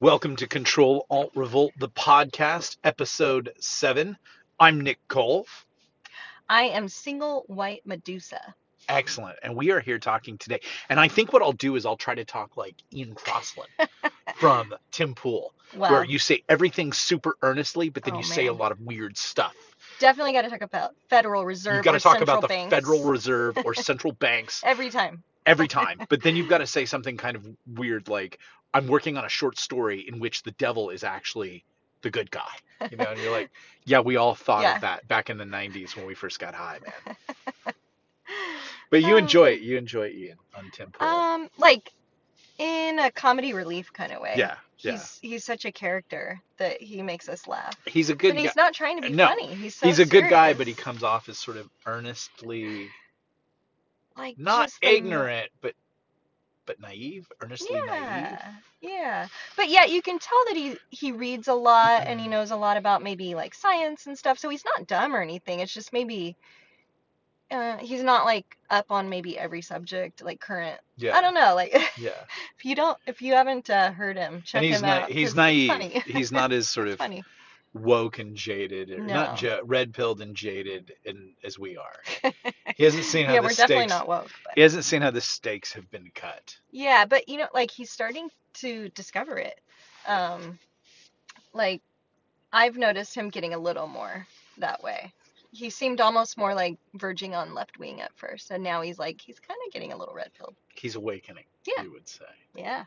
Welcome to Control Alt Revolt, the podcast, episode seven. I'm Nick Cole. I am single white Medusa. Excellent. And we are here talking today. And I think what I'll do is I'll try to talk like Ian Crossland from Tim Pool, Wow. where you say everything super earnestly, but then Oh, you say a lot of weird stuff. Definitely got to talk about Federal Reserve. You've got to talk central about the banks. Federal Reserve or central banks Every time. every time. But then you've got to say something kind of weird like, I'm working on a short story in which the devil is actually the good guy. You know, and you're like, yeah, we all thought Yeah. of that back in the 90s when we first got high, man. But you Um, enjoy it. You enjoy it, Ian on Tim Pool. Um, like in a comedy relief kind of way. yeah, yeah. He's he's such a character that he makes us laugh. He's a good and guy. he's not trying to be No, funny. He's so he's a good guy, but he comes off as sort of earnestly, like not just the- ignorant, but but naive, earnestly naive. Yeah, yeah, but yeah, you can tell that he he reads a lot and he knows a lot about maybe like science and stuff. So he's not dumb or anything. It's just maybe uh, he's not like up on maybe every subject like current. Yeah, I don't know. Like yeah. if you don't, if you haven't uh, heard him, check And he's him not out. he's naive. Funny. he's not as sort of funny. Woke and jaded, or not No. ja- red pilled and jaded, and as we are. He hasn't seen how Yeah, the we're definitely stakes. not woke. But He hasn't seen how the stakes have been cut. yeah, but you know, like he's starting to discover it. Um, like I've noticed him getting a little more that way. He seemed almost more like verging on left wing at first, and now he's like he's kind of getting a little red pilled. He's awakening. Yeah. you would say. Yeah.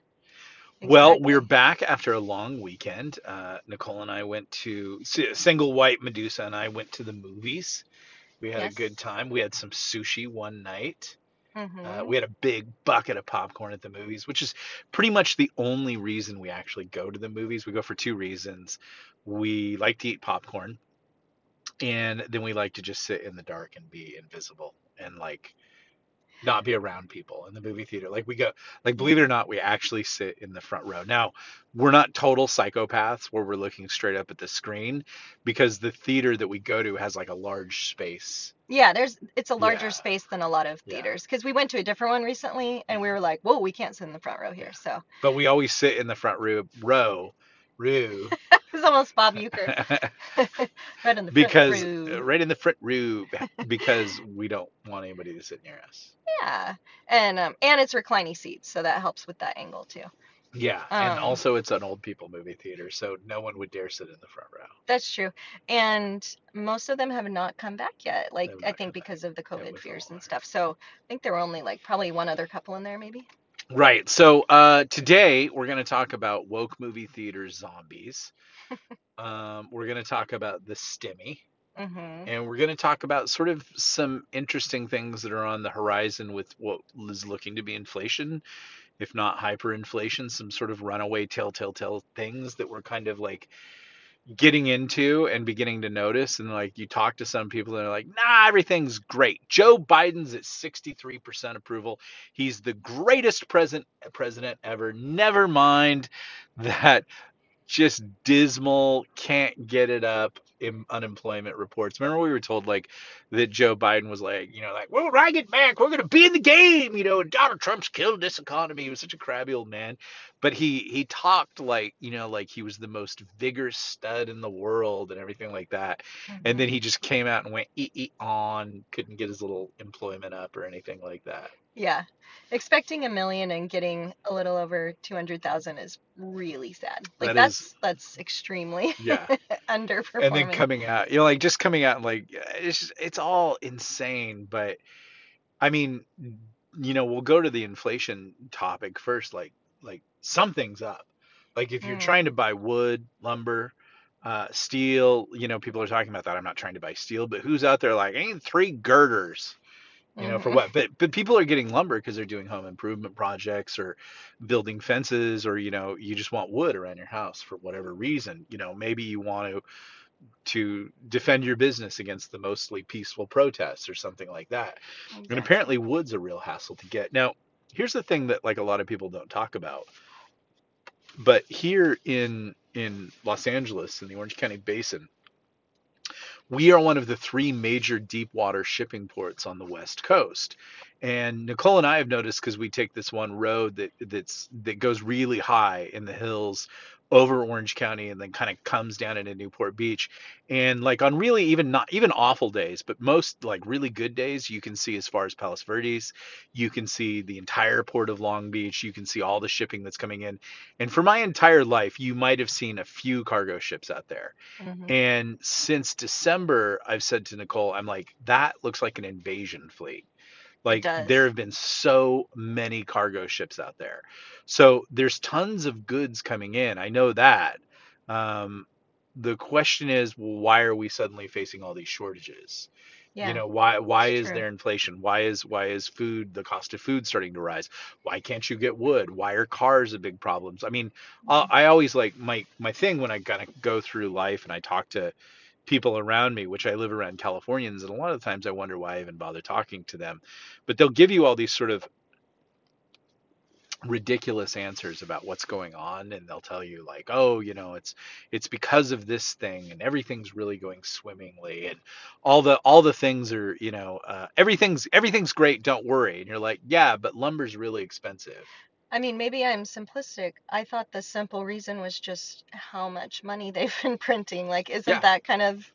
Well, we're back after a long weekend. Uh, Nicole and I went to s- single white Medusa, and I went to the movies. We had a good time. We had some sushi one night. Mhm. Uh, we had a big bucket of popcorn at the movies, which is pretty much the only reason we actually go to the movies. We go for two reasons. We like to eat popcorn, and then we like to just sit in the dark and be invisible and like not be around people in the movie theater. Like we go, like believe it mm-hmm. or not, we actually sit in the front row. Now, we're not total psychopaths where we're looking straight up at the screen because the theater that we go to has like a large space. Yeah, there's it's a larger Yeah. space than a lot of theaters because we went to a different one recently and we mm-hmm. were like, whoa, we can't sit in the front row here. Yeah. So But we always sit in the front row, row, row, it's almost Bob Uecker right in the front because row. uh, right in the front row because we don't want anybody to sit near us. Yeah, and um, and it's reclining seats, so that helps with that angle too. Yeah, and Um, also it's an old people movie theater, so no one would dare sit in the front row. That's true. And most of them have not come back yet. Like I think come back. because of the COVID fears and stuff. So I think there were only like probably one other couple in there maybe. Right. So uh, today we're going to talk about woke movie theater zombies. um, we're going to talk about the stimmy, Mhm. and we're going to talk about sort of some interesting things that are on the horizon with what is looking to be inflation, if not hyperinflation, some sort of runaway telltale tell things that we're kind of like getting into and beginning to notice. And like you talk to some people and they're like, nah, everything's great. Joe Biden's at 63% approval. He's the greatest president president ever. Never mind that just mm. dismal, can't get it up in unemployment reports. Remember we were told like that Joe Biden was like, you know, like, well, when I get back, we're gonna be in the game, you know, and Donald Trump's killed this economy. He was such a crabby old man. But he he talked like, you know, like he was the most vigorous stud in the world and everything like that. And mm-hmm. then he just came out and went eat eat on, couldn't get his little employment up or anything like that. Yeah. Expecting a million and getting a little over 200,000 is really sad. Like That that's is- that's extremely Yeah. underperforming. and then coming out you know like just coming out and like it's just, it's all insane but i mean you know we'll go to the inflation topic first like like something's up like if you're Mm. trying to buy wood lumber uh steel you know people are talking about that i'm not trying to buy steel but who's out there like ain't three girders you know for Mhm. what but but people are getting lumber because they're doing home improvement projects or building fences or you know you just want wood around your house for whatever reason you know maybe you want to to defend your business against the mostly peaceful protests or something like that and apparently wood's a real hassle to get now here's the thing that like a lot of people don't talk about but here in in los angeles in the orange county basin we are one of the three major deep water shipping ports on the west coast. And Nicole and I have noticed because we take this one road that that's that goes really high in the hills over Orange County and then kind of comes down into Newport Beach. And like on really even not even awful days, but most like really good days, you can see as far as Palos Verdes, you can see the entire port of Long Beach, you can see all the shipping that's coming in. And for my entire life, you might have seen a few cargo ships out there. hmm And since December, I've said to Nicole, I'm like, that looks like an invasion fleet like there have been so many cargo ships out there. So there's tons of goods coming in. I know that. Um, the question is, well, why are we suddenly facing all these shortages? Yeah. You know, why why is true. there inflation? Why is why is food the cost of food starting to rise? Why can't you get wood? Why are cars a big problems? I mean, I, I always like my my thing when I kind of go through life and I talk to people around me, which I live around Californians, and a lot of times I wonder why I even bother talking to them. But they'll give you all these sort of ridiculous answers about what's going on and they'll tell you like oh you know it's it's because of this thing and everything's really going swimmingly and all the all the things are you know uh, everything's everything's great don't worry and you're like yeah but lumber's really expensive I mean, maybe I'm simplistic. I thought the simple reason was just how much money they've been printing. Like, isn't yeah that kind of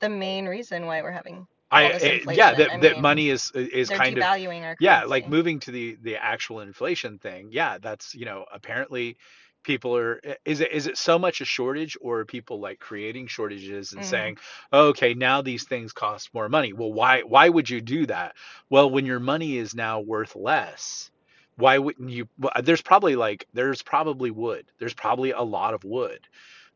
the main reason why we're having I, this I yeah, inflation? I that that mean, money is is they're kind of devaluing our yeah, like currency. moving to the the actual inflation thing. Yeah, that's you know apparently people are is it is it so much a shortage or are people like creating shortages and hmm saying oh, okay now these things cost more money well why why would you do that well when your money is now worth less why wouldn't you well, there's probably like there's probably wood there's probably a lot of wood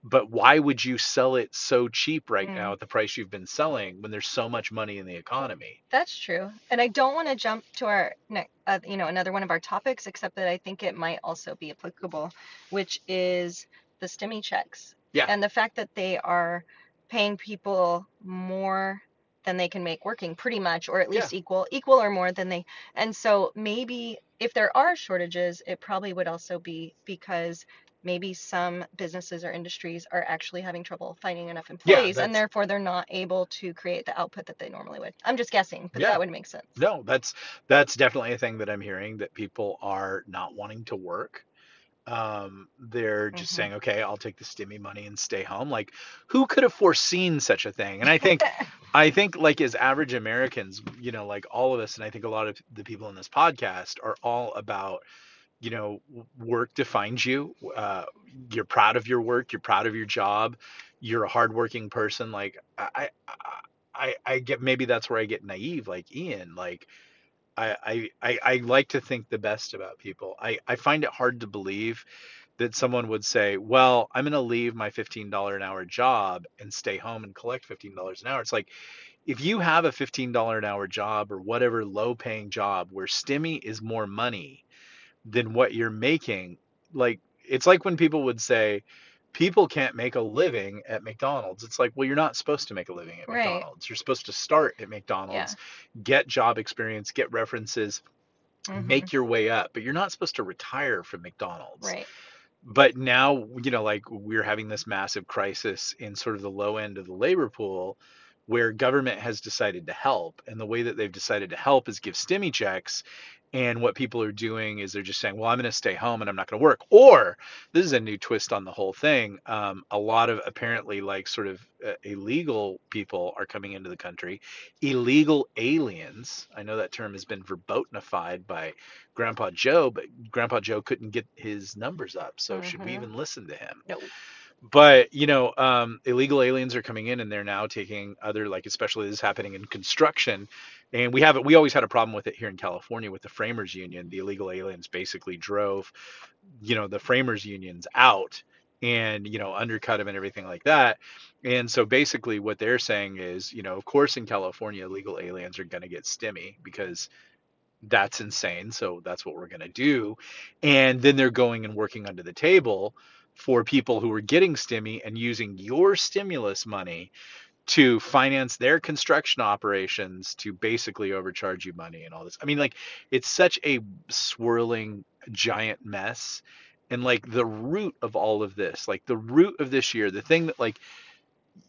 but why would you sell it so cheap right now Mm. at the price you've been selling when there's so much money in the economy? That's true. And I don't want to jump to our next, uh, you know, another one of our topics, except that I think it might also be applicable, which is the stimmy checks Yeah, and the fact that they are paying people more than they can make working, pretty much, or at yeah, least equal, equal or more than they. And so maybe if there are shortages, it probably would also be because maybe some businesses or industries are actually having trouble finding enough yeah. employees and therefore they're not able to create the output that they normally would. I'm just guessing, but yeah. that would make sense. No, that's that's definitely a thing that I'm hearing that people are not wanting to work. Um, they're just hmm saying, okay, I'll take the stimmy money and stay home. Like, who could have foreseen such a thing? And I think, I think, like as average Americans, you know, like all of us, and I think a lot of the people in this podcast are all about you know work defines you uh, you're proud of your work you're proud of your job you're a hardworking person like I, I i i get maybe that's where i get naive like ian like I, I i like to think the best about people i i find it hard to believe that someone would say well i'm going to leave my $15 an hour job and stay home and collect $15 an hour it's like if you have a $15 an hour job or whatever low paying job where stimmy is more money than what you're making. Like it's like when people would say people can't make a living at McDonald's. It's like, well, you're not supposed to make a living at Right. McDonald's. You're supposed to start at Yeah. McDonald's, get job experience, get references, hmm make your way up, but you're not supposed to retire from McDonald's Right. but now you know like we're having this massive crisis in sort of the low end of the labor pool where government has decided to help and the way that they've decided to help is give stimmy checks and what people are doing is they're just saying well i'm going to stay home and i'm not going to work or this is a new twist on the whole thing um, a lot of apparently like sort of uh, illegal people are coming into the country illegal aliens i know that term has been verbotenified by grandpa joe but Grandpa Joe couldn't get his numbers up, so should we hmm even listen to him? No. But you know, um, illegal aliens are coming in, and they're now taking other, like especially this is happening in construction, and we have it. We always had a problem with it here in California with the framers union. The illegal aliens basically drove, you know, the framers unions out, and you know, undercut them and everything like that. And so basically, what they're saying is, you know, of course, in California, illegal aliens are going to get stimmy because that's insane. So that's what we're going to do. And then they're going and working under the table for people who are getting stimmy and using your stimulus money to finance their construction operations to basically overcharge you money and all this. I mean, like, it's such a swirling giant mess. And like the root of all of this, like the root of this year, the thing that like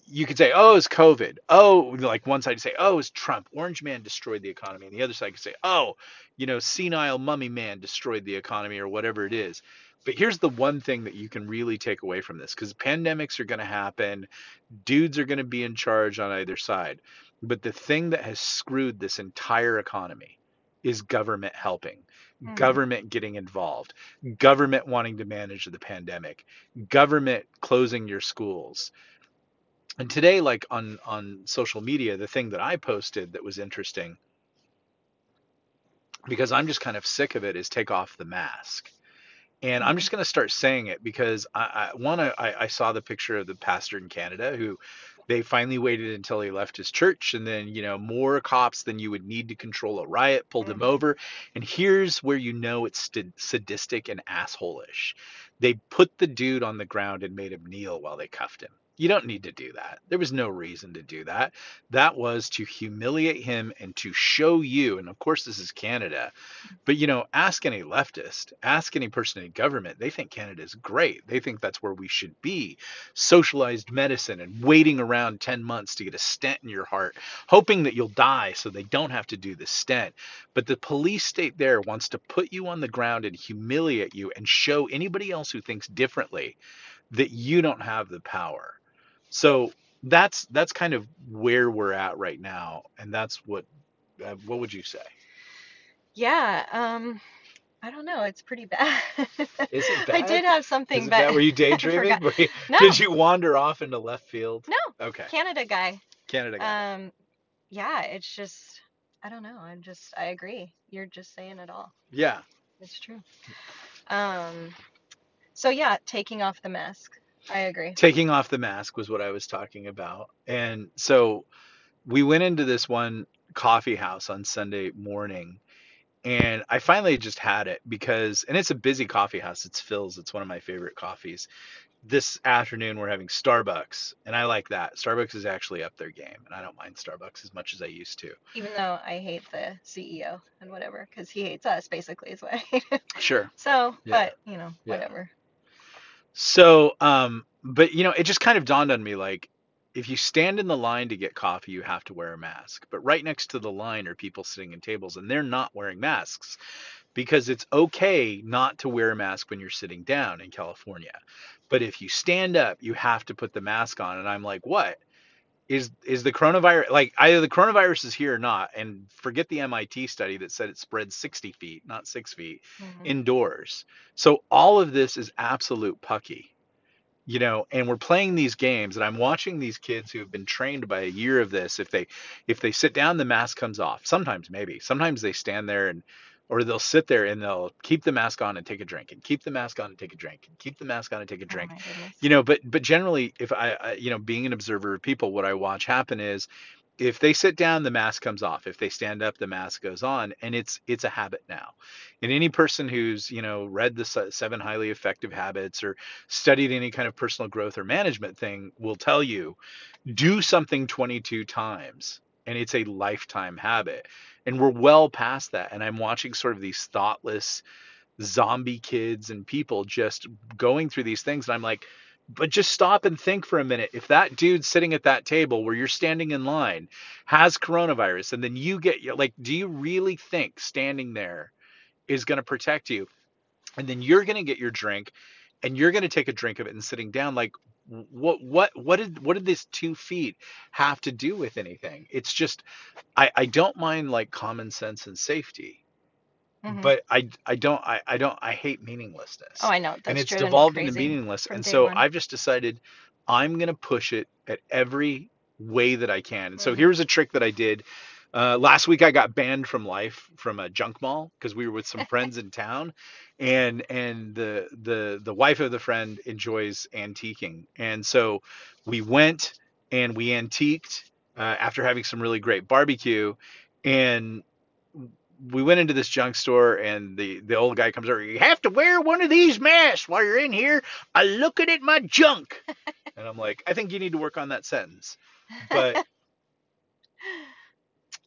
you could say, oh, it's COVID. Oh, like one side you say, oh, it's Trump. Orange man destroyed the economy. And the other side could say, oh, you know, senile mummy man destroyed the economy or whatever it is. But here's the one thing that you can really take away from this because pandemics are going to happen, dudes are going to be in charge on either side. But the thing that has screwed this entire economy is government helping, Mm-hmm. government getting involved, government wanting to manage the pandemic, government closing your schools, and today like on on social media the thing that i posted that was interesting because i'm just kind of sick of it is take off the mask and I'm just going to start saying it because I, I one I, I saw the picture of the pastor in Canada who they finally waited until he left his church and then you know more cops than you would need to control a riot pulled him Mm-hmm. over. And here's where you know it's st- sadistic and assholish they put the dude on the ground and made him kneel while they cuffed him you don't need to do that there was no reason to do that that was to humiliate him and to show you and of course this is Canada but you know, ask any leftist, ask any person in government, they think Canada is great. They think that's where we should be. Socialized medicine and waiting around 10 months to get a stent in your heart, hoping that you'll die so they don't have to do the stent. But the police state there wants to put you on the ground and humiliate you and show anybody else who thinks differently that you don't have the power. So that's that's kind of where we're at right now and that's what uh, what would you say? Yeah, um, I don't know. It's pretty bad. Is it I did have Is something, it but bad? Were you daydreaming? Were you, No, did you wander off into left field? no, Okay, Canada guy. Canada guy. Um, yeah, it's just, I don't know. I'm just, I agree. You're just saying it all. Yeah, It's true. Um, so yeah, taking off the mask. I agree. taking off the mask was what I was talking about. And so we went into this one coffee house on Sunday morning, and I finally just had it because, and it's a busy coffee house. It's Philz. It's one of my favorite coffees. This afternoon we're having Starbucks, and I like that. Starbucks is actually up their game, and I don't mind Starbucks as much as I used to. Even though I hate the CEO and whatever, because he hates us basically is what I hate. Sure. So, Yeah. but you know, Yeah. whatever. So, um, but you know, it just kind of dawned on me like, if you stand in the line to get coffee, you have to wear a mask. But right next to the line are people sitting in tables and they're not wearing masks because it's okay not to wear a mask when you're sitting down in California. But if you stand up, you have to put the mask on. And I'm like, what? Is is the coronavirus like either the coronavirus is here or not? And forget the MIT study that said it spread 60 feet, not six feet, hmm indoors. So all of this is absolute pucky you know and we're playing these games and i'm watching these kids who have been trained by a year of this if they if they sit down the mask comes off sometimes maybe sometimes they stand there and or they'll sit there and they'll keep the mask on and take a drink and keep the mask on and take a drink and keep the mask on and take a Oh drink. goodness. you know but but generally if I, I you know being an observer of people what i watch happen is if they sit down the mask comes off. If they stand up the mask goes on and it's it's a habit now. And any person who's you know read the seven highly effective habits or studied any kind of personal growth or management thing will tell you do something 22 times and it's a lifetime habit and we're well past that and i'm watching sort of these thoughtless zombie kids and people just going through these things and i'm like but just stop and think for a minute. If that dude sitting at that table where you're standing in line has coronavirus and then you get like, do you really think standing there is going to protect you? And then you're going to get your drink and you're going to take a drink of it and sitting down like what what what did what did this two feet have to do with anything it's just i i don't mind like common sense and safety hmm but I I don't I, I don't I hate meaninglessness Oh. I know. And That's it's driven me devolved into crazy meaningless. from And day so one. I've just decided I'm gonna push it at every way that I can. And so hmm here's a trick that I did. Uh, last week I got banned from life from a junk mall because we were with some friends in town, and and the the the wife of the friend enjoys antiquing, and so we went and we antiqued uh, after having some really great barbecue, and we went into this junk store and the the old guy comes over. You have to wear one of these masks while you're in here. I looking at my junk, and I'm like, I think you need to work on that sentence. But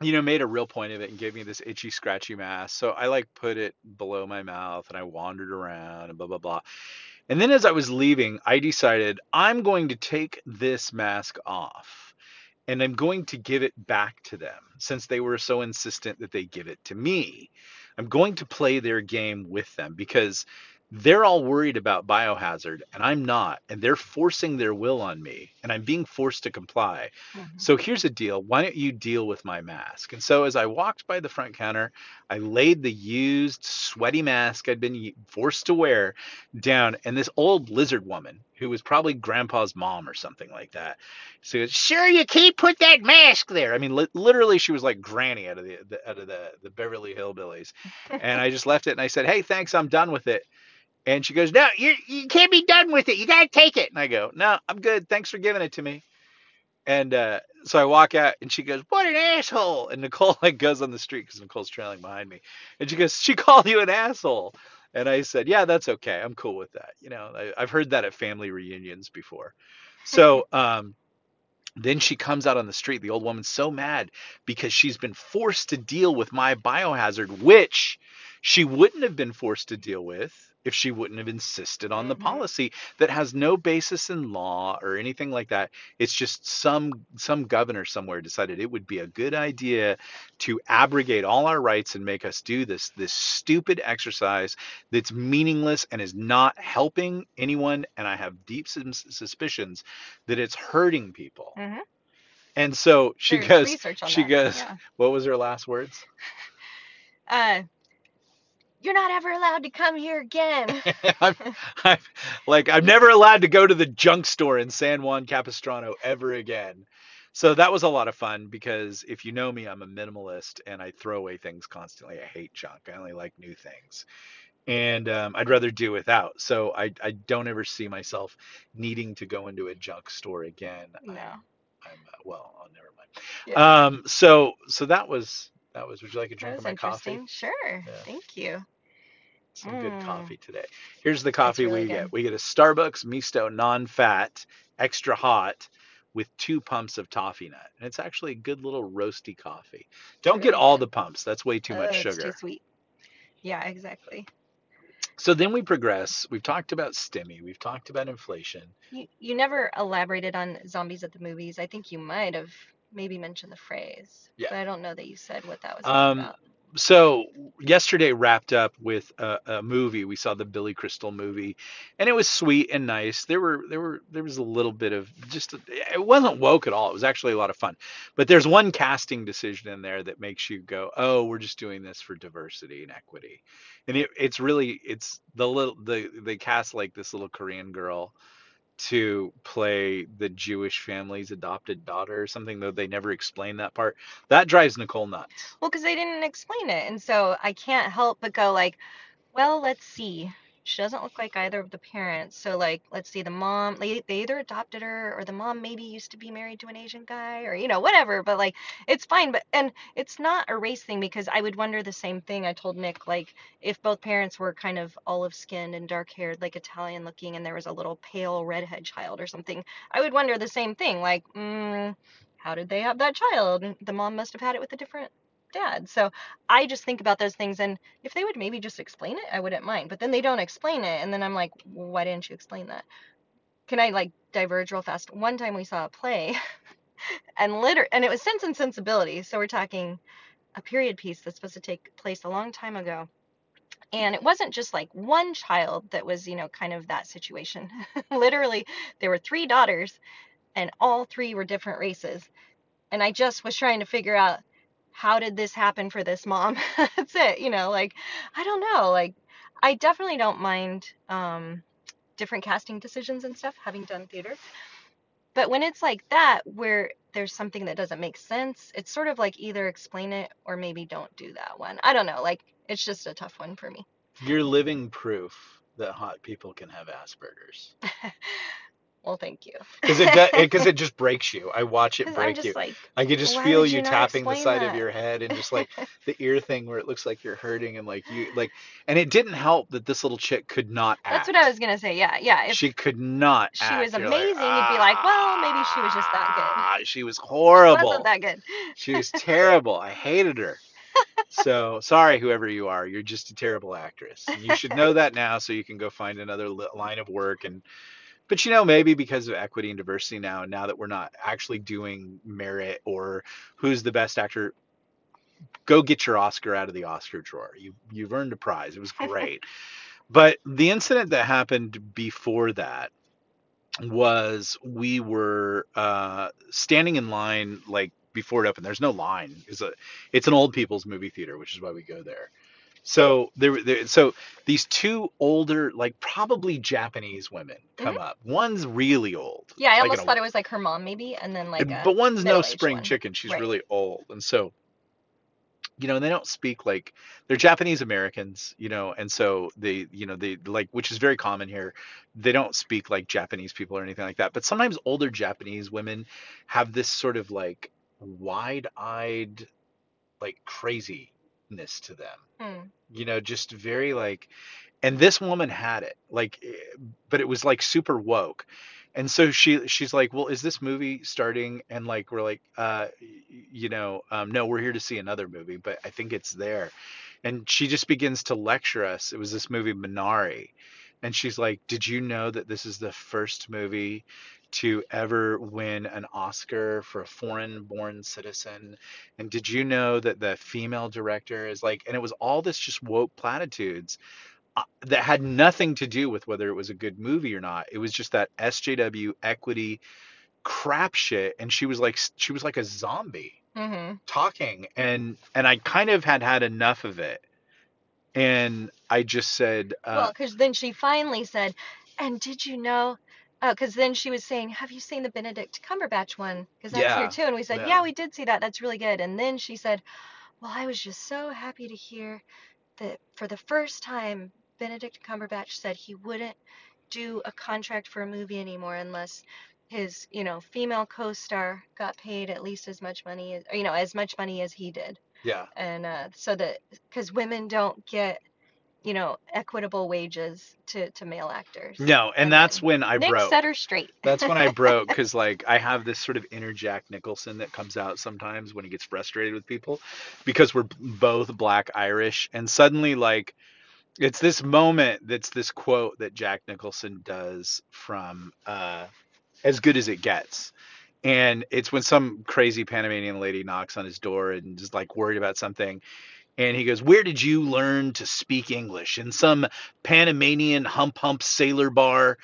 you know, made a real point of it and gave me this itchy, scratchy mask. So I like put it below my mouth and I wandered around and blah blah blah. And then as I was leaving, I decided I'm going to take this mask off and I'm going to give it back to them since they were so insistent that they give it to me. I'm going to play their game with them because they're all worried about biohazard and I'm not. And they're forcing their will on me and I'm being forced to comply. Mhm. So here's a deal. Why don't you deal with my mask? And so as I walked by the front counter, I laid the used sweaty mask I'd been forced to wear down. And this old lizard woman, who was probably grandpa's mom or something like that, said, "Sure, you can't put that mask there." I mean, li- literally, she was like Granny out of the, the out of the the Beverly Hillbillies. And I just left it and I said, "Hey, thanks, I'm done with it." And she goes, "No, you you can't be done with it. You gotta take it." And I go, "No, I'm good. Thanks for giving it to me." And uh, so I walk out, and she goes, "What an asshole!" And Nicole like goes on the street because Nicole's trailing behind me, and she goes, "She called you an asshole." And I said, "Yeah, that's okay. I'm cool with that. You know, I, I've heard that at family reunions before." So um, then she comes out on the street. The old woman's so mad because she's been forced to deal with my biohazard, which she wouldn't have been forced to deal with if she wouldn't have insisted on the Mhm. policy that has no basis in law or anything like that. It's just some some governor somewhere decided it would be a good idea to abrogate all our rights and make us do this this stupid exercise that's meaningless and is not helping anyone and I have deep suspicions that it's hurting people. Mhm. And so she There's goes, on she that. goes, Yeah. what was her last words? Uh, you're not ever allowed to come here again. I'm, I'm like, I'm never allowed to go to the junk store in San Juan Capistrano ever again. So that was a lot of fun because if you know me, I'm a minimalist and I throw away things constantly. I hate junk. I only like new things. And um, I'd rather do without. So I, I don't ever see myself needing to go into a junk store again. No. I'm, I'm uh, well, oh, never mind. Yeah. Um, so so that was that was. Would you like a drink of my coffee? Sure. Yeah. Thank you. Some good Mm. coffee today. Here's the coffee really we good. get. We get a Starbucks Misto non-fat, extra hot, with two pumps of toffee nut, and it's actually a good little roasty coffee. Don't get all good. the pumps. That's way too Uh, much it's sugar. too sweet. Yeah, exactly. So then we progress. We've talked about stimmy. We've talked about inflation. You you never elaborated on zombies at the movies. I think you might have maybe mentioned the phrase, Yeah. but I don't know that you said what that was Um, about. so yesterday wrapped up with a, a movie. We saw the Billy Crystal movie, and it was sweet and nice. There were there were there was a little bit of just it wasn't woke at all. It was actually a lot of fun. But there's one casting decision in there that makes you go, oh, we're just doing this for diversity and equity, and it, it's really it's the little the they cast like this little Korean girl to play the Jewish family's adopted daughter or something, though they never explain that part. That drives Nicole nuts. Well, because they didn't explain it, and so I can't help but go like, well, let's see. She doesn't look like either of the parents. So like, let's see, the mom, they, they either adopted her or the mom maybe used to be married to an Asian guy or you know whatever. But like, it's fine. But and it's not a race thing because I would wonder the same thing. I told Nick like if both parents were kind of olive skinned and dark haired, like Italian looking, and there was a little pale redhead child or something, I would wonder the same thing. Like, mm, how did they have that child? The mom must have had it with a different dad. So I just think about those things and if they would maybe just explain it, I wouldn't mind. But then they don't explain it, and then I'm like, well, why didn't you explain that? Can I like diverge real fast? One time we saw a play, and liter and it was Sense and Sensibility, so we're talking a period piece that's supposed to take place a long time ago. And it wasn't just like one child that was, you know, kind of that situation. Literally, there were three daughters, and all three were different races. And I just was trying to figure out how did this happen for this mom? That's it, you know, like I don't know, like I definitely don't mind um different casting decisions and stuff having done theater. But when it's like that where there's something that doesn't make sense, it's sort of like either explain it or maybe don't do that one. I don't know, like it's just a tough one for me. You're living proof that hot people can have Asperger's. Well, thank you. Because it because it, just breaks you. I watch it break just you. like, I can just feel you you tapping the side of your head and just like the ear thing where it looks like you're hurting and like you like. And it didn't help that this little chick could not act. That's what I was gonna say. Yeah, yeah. She could not. she act. was You're like, amazing, you'd be like, well, maybe she was just that good. "Ah." She was Wasn't horrible. that good? She was terrible. I hated her. So sorry, whoever you are, you're just a terrible actress. You should know that now, so you can go find another line of work. And but you know, maybe because of equity and diversity now, and now that we're not actually doing merit or who's the best actor, go get your Oscar out of the Oscar drawer. You you've earned a prize. It was great. But the incident that happened before that was we were uh, standing in line like before it opened. There's no line. It's a it's an old people's movie theater, which is why we go there. So there, there so these two older, like probably Japanese women come mm-hmm. up. One's really old, Yeah, I like an almost thought it was like her mom maybe, and then like a but one's no middle-aged spring one. chicken. She's Right. really old, and so you know, and they don't speak like they're Japanese Americans, you know, and so they, you know, they like, which is very common here. They don't speak like Japanese people or anything like that. But sometimes older Japanese women have this sort of like wide-eyed, like craziness to them, Hmm. you know, just very like and this woman had it like eh, but it was like super woke. And so she she's like well is this movie starting? And like we're like uh you know um no we're here to see another movie but i think it's there. And she just begins to lecture us it was this movie minari. And she's like did you know that this is the first movie to ever win an oscar for a foreign born citizen and did you know that the female director is like and it was all this just woke platitudes uh, that had nothing to do with whether it was a good movie or not. It was just that SJW equity crap shit, and she was like she was like a zombie hmm talking, and and I kind of had had enough of it, and I just said, Well, uh, because then she finally said, "And did you know?" Oh, because then she was saying, "Have you seen the Benedict Cumberbatch one?" Because that's here too, and we said, yeah, "Yeah, we did see that. That's really good." And then she said, "Well, I was just so happy to hear that for the first time, Benedict Cumberbatch said he wouldn't do a contract for a movie anymore unless his, you know, female co-star got paid at least as much money as, you know, as much money as he did. yeah. And uh, so that because women don't get, you know, equitable wages to to male actors. No, and And that's when I Nick set broke. her straight. That's when I broke because like I have this sort of inner Jack Nicholson that comes out sometimes when he gets frustrated with people because we're both black Irish and suddenly like it's this moment that's this quote that Jack Nicholson does from uh, As Good as It Gets. And it's when some crazy Panamanian lady knocks on his door and is like worried about something. And he goes, Where did you learn to speak English? In some Panamanian hump hump sailor bar?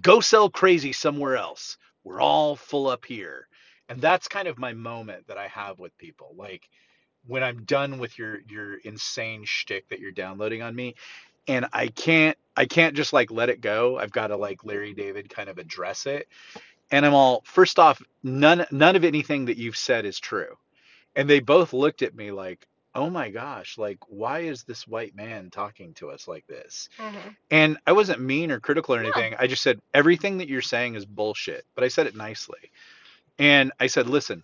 Go sell crazy somewhere else. We're all full up here. And that's kind of my moment that I have with people. Like when I'm done with your your insane shtick that you're downloading on me, and I can't I can't just like let it go. I've got to like Larry David kind of address it. And I'm all first off, none none of anything that you've said is true. And they both looked at me like, "Oh my gosh, like why is this white man talking to us like this?" hmm And I wasn't mean or critical or anything. I just said everything that you're saying is bullshit, but I said it nicely. And I said, "Listen,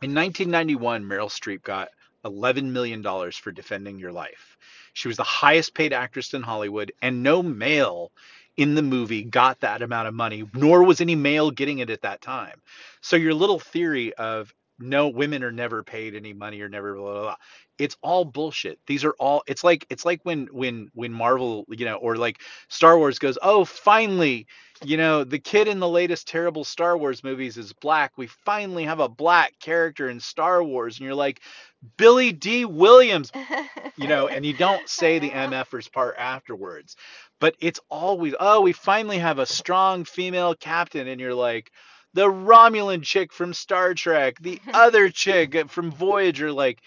in 1991, Meryl Streep got $11 million for defending your life. She was the highest paid actress in Hollywood, and no male in the movie got that amount of money, nor was any male getting it at that time. So your little theory of no women are never paid any money or never blah, blah, blah. It's all bullshit. These are all it's like it's like when when when Marvel, you know, or like Star Wars goes, "Oh, finally, you know, the kid in the latest terrible Star Wars movies is black. We finally have a black character in Star Wars. And you're like, Billy Dee Williams, you know, and you don't say the uh-huh. know. MFers part afterwards. But it's always, oh, we finally have a strong female captain. And you're like, the Romulan chick from Star Trek, the other chick from Voyager, like,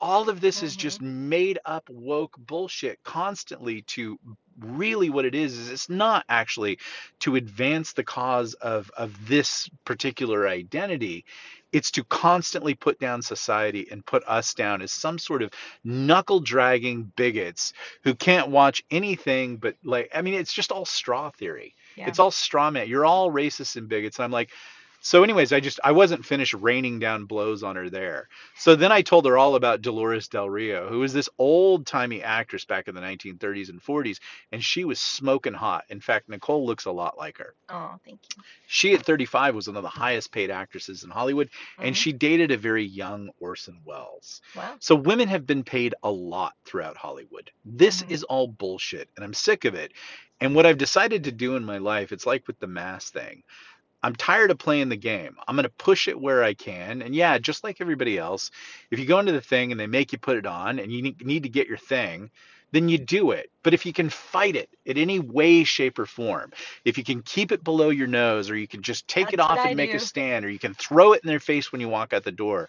all of this is hmm just made up woke bullshit constantly to really what it is is it's not actually to advance the cause of of this particular identity. It's to constantly put down society and put us down as some sort of knuckle dragging bigots who can't watch anything but like i mean it's just all straw theory Yeah. it's all straw man you're all racist and bigots and i'm like So, anyways, I just I wasn't finished raining down blows on her there. So then I told her all about Dolores Del Rio, who was this old timey actress back in the 1930s and 40s, and she was smoking hot. In fact, Nicole looks a lot like her. Oh, thank you. She at 35 was one of the highest paid actresses in Hollywood, and Mhm. she dated a very young Orson Welles. Wow. So women have been paid a lot throughout Hollywood. This Mhm. is all bullshit, and I'm sick of it. And what I've decided to do in my life, it's like with the mass thing. I'm tired of playing the game. I'm going to push it where I can. And yeah, just like everybody else, if you go into the thing and they make you put it on and you need, to get your thing, then you do it. But if you can fight it in any way, shape, or form, if you can keep it below your nose, or you can just take it That's what off I and make a stand, or you can throw it in their face when you walk out the door,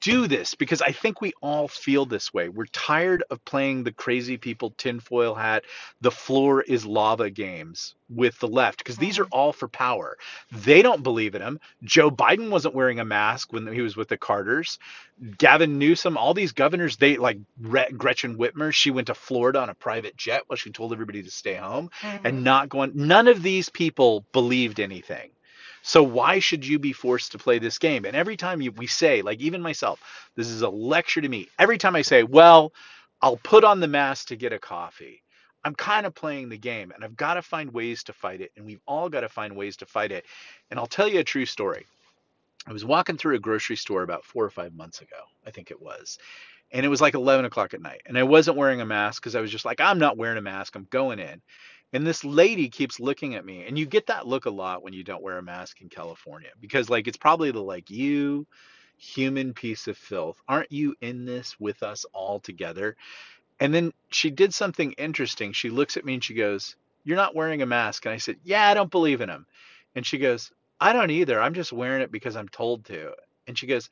do this because I think we all feel this way. We're tired of playing the crazy people tinfoil hat, the floor is lava games with the left because these are Mhm. all for power. They don't believe in him. Joe Biden wasn't wearing a mask when he was with the Carters. Gavin Newsom, all these governors, they like Gretchen Whitmer, she went to Florida on a private jet while she told everybody to stay home and Mhm. not go on. None of these people believed anything. So why should you be forced to play this game? And every time you, we say, like even myself, this is a lecture to me. Every time I say, well, I'll put on the mask to get a coffee. I'm kind of playing the game and I've got to find ways to fight it. And we've all got to find ways to fight it. And I'll tell you a true story. I was walking through a grocery store about four or five months ago, I think it was. And it was like 11 o'clock at night. And I wasn't wearing a mask because I was just like, I'm not wearing a mask. I'm going in. And this lady keeps looking at me. And you get that look a lot when you don't wear a mask in California because, like, it's probably the like, you human piece of filth. Aren't you in this with us all together? And then she did something interesting. She looks at me and she goes, You're not wearing a mask. And I said, Yeah, I don't believe in him. And she goes, I don't either. I'm just wearing it because I'm told to. And she goes,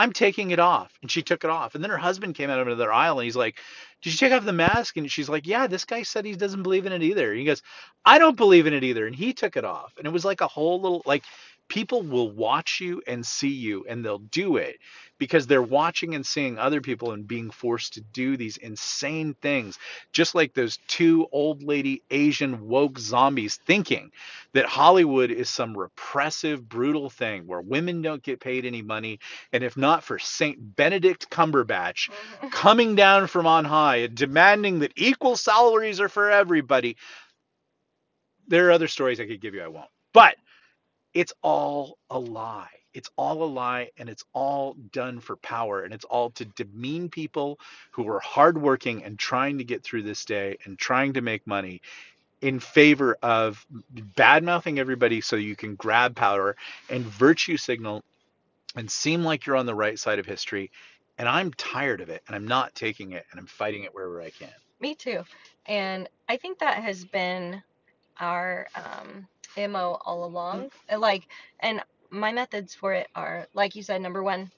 I'm taking it off. And she took it off. And then her husband came out of another aisle and he's like, Did you take off the mask? And she's like, Yeah, this guy said he doesn't believe in it either. And he goes, I don't believe in it either. And he took it off. And it was like a whole little, like, people will watch you and see you and they'll do it because they're watching and seeing other people and being forced to do these insane things. Just like those two old lady Asian woke zombies thinking that Hollywood is some repressive, brutal thing where women don't get paid any money and if not for Saint Benedict Cumberbatch coming down from on high and demanding that equal salaries are for everybody, there are other stories I could give you. I won't. But it's all a lie. It's all a lie and it's all done for power and it's all to demean people who are hardworking and trying to get through this day and trying to make money in favor of bad mouthing everybody so you can grab power and virtue signal and seem like you're on the right side of history. And I'm tired of it and I'm not taking it and I'm fighting it wherever I can. Me too. And I think that has been our um, MO all along. Uh, Like, and my methods for it are, like you said, number one,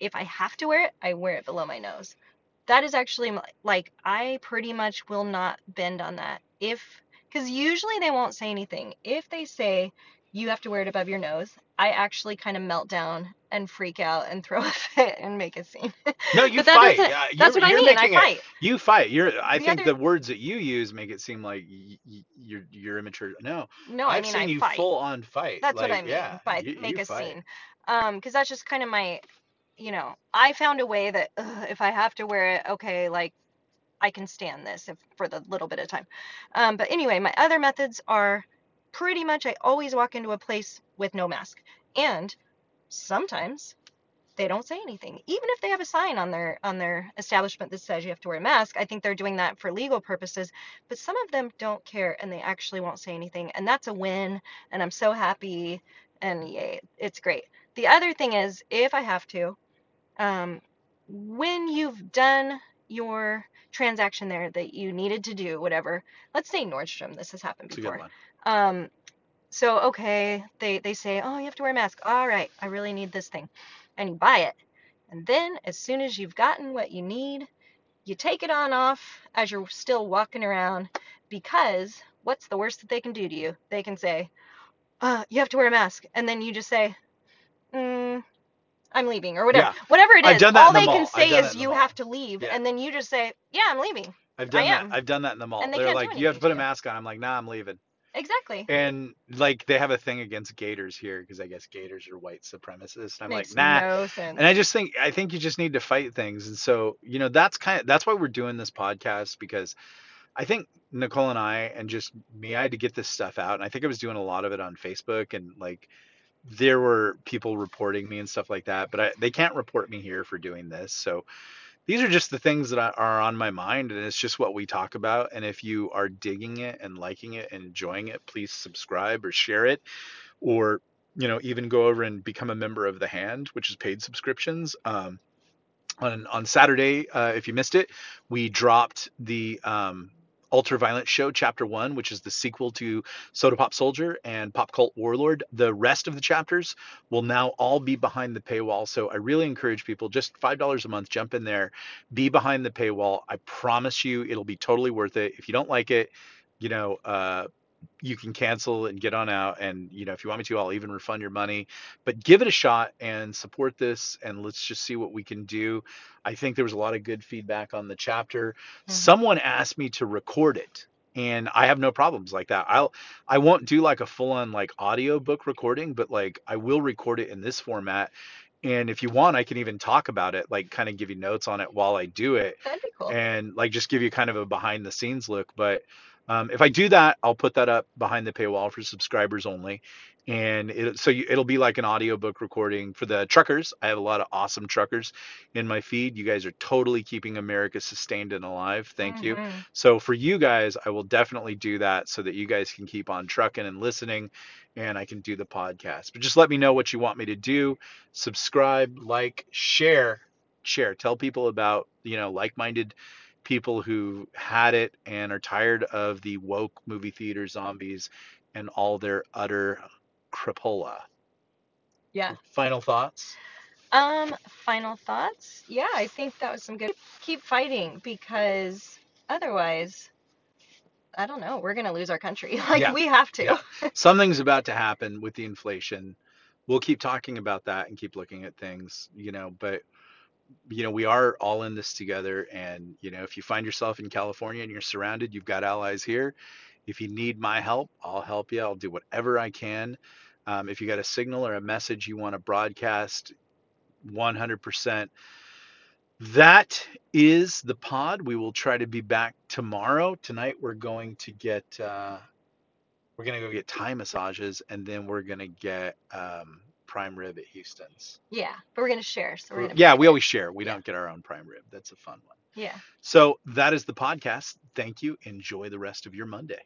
if I have to wear it, I wear it below my nose. That is actually my- like, I pretty much will not bend on that. If, because usually they won't say anything. If they say you have to wear it above your nose, I actually kind of melt down and freak out and throw a fit and make a scene. No, you that fight. doesn't, that's what I mean. I making it. fight. You fight. You're. I The think other, the words that you use make it seem like y- y- you're you're immature. No, no, I I've mean, I seen you fight. full on fight. That's what I Like, yeah, mean by you make you a fight. scene. Um, because that's just kind of my, you know, I found a way that ugh, if I have to wear it, okay, like I can stand this if, for the little bit of time. Um, but anyway, my other methods are pretty much I always walk into a place with no mask. And sometimes they don't say anything. Even if they have a sign on their on their establishment that says you have to wear a mask, I think they're doing that for legal purposes, but some of them don't care and they actually won't say anything. And that's a win and I'm so happy and yay, it's great. The other thing is if I have to, um, when you've done your transaction there that you needed to do, whatever, let's say Nordstrom, this has happened It's a good before. Um, so okay, they they say, "Oh, you have to wear a mask." All right, I really need this thing. And you buy it. And then as soon as you've gotten what you need, you take it on off as you're still walking around because what's the worst that they can do to you? They can say, uh, you have to wear a mask. And then you just say, mm, I'm leaving or whatever. Yeah, Whatever it is, that all the they can mall. I've say is that is in the you have to leave. Yeah, And then you just say, yeah, I'm leaving. I've I done that. am. I've done that in the mall. And they They're like, you have to to put a mask on. I'm like, nah, I'm leaving. Exactly. And like they have a thing against gaiters here because I guess gaiters are white supremacists. And I'm like, Makes nah. no And I just think I think you just need to fight things. And so, you know, that's kind of that's why we're doing this podcast because I think Nicole and I and just me, I had to get this stuff out. And I think I was doing a lot of it on Facebook and like there were people reporting me and stuff like that, but I, they can't report me here for doing this. So these are just the things that are on my mind and it's just what we talk about and if you are digging it and liking it and enjoying it please subscribe or share it or you know even go over and become a member of the hand which is paid subscriptions um, on on Saturday, uh, if you missed it, we dropped the um, Ultraviolent Show Chapter One, which is the sequel to Soda Pop Soldier and Pop Cult Warlord. The rest of the chapters will now all be behind the paywall. So I really encourage people just five dollars a month, jump in there, be behind the paywall. I promise you, it'll be totally worth it. If you don't like it, you know, uh, you can cancel and get on out and you know if you want me to i'll even refund your money but give it a shot and support this and let's just see what we can do i think there was a lot of good feedback on the chapter hmm someone asked me to record it and i have no problems like that i'll i won't do like a full on like audio book recording but like i will record it in this format and if you want i can even talk about it like kind of give you notes on it while i do it That'd be cool. and like just give you kind of a behind the scenes look. But um, if I do that, I'll put that up behind the paywall for subscribers only. And it, so you, it'll be like an audiobook recording for the truckers. I have a lot of awesome truckers in my feed. You guys are totally keeping America sustained and alive. Thank you. hmm So for you guys, I will definitely do that so that you guys can keep on trucking and listening and I can do the podcast. But just let me know what you want me to do. Subscribe, like, share, share. Tell people about, you know, like-minded people who had it and are tired of the woke movie theater zombies and all their utter crapola. Yeah. Final thoughts? Um, final thoughts? Yeah, I think that was some good. Keep fighting because otherwise, I don't know, we're gonna lose our country. Like Yeah. we have to. Yeah. Something's about to happen with the inflation. We'll keep talking about that and keep looking at things, you know, but you know, we are all in this together. And, you know, if you find yourself in California and you're surrounded, you've got allies here. If you need my help, I'll help you. I'll do whatever I can. Um, if you got a signal or a message you want to broadcast, 100%. That is the pod. We will try to be back tomorrow. Tonight, we're going to get. Uh, we're gonna go get Thai massages, and then we're gonna get um, prime rib at Houston's. Yeah, but we're gonna share, so we're gonna yeah, we always share. We Yeah. don't get our own prime rib. That's a fun one. Yeah. So that is the podcast. Thank you. Enjoy the rest of your Monday.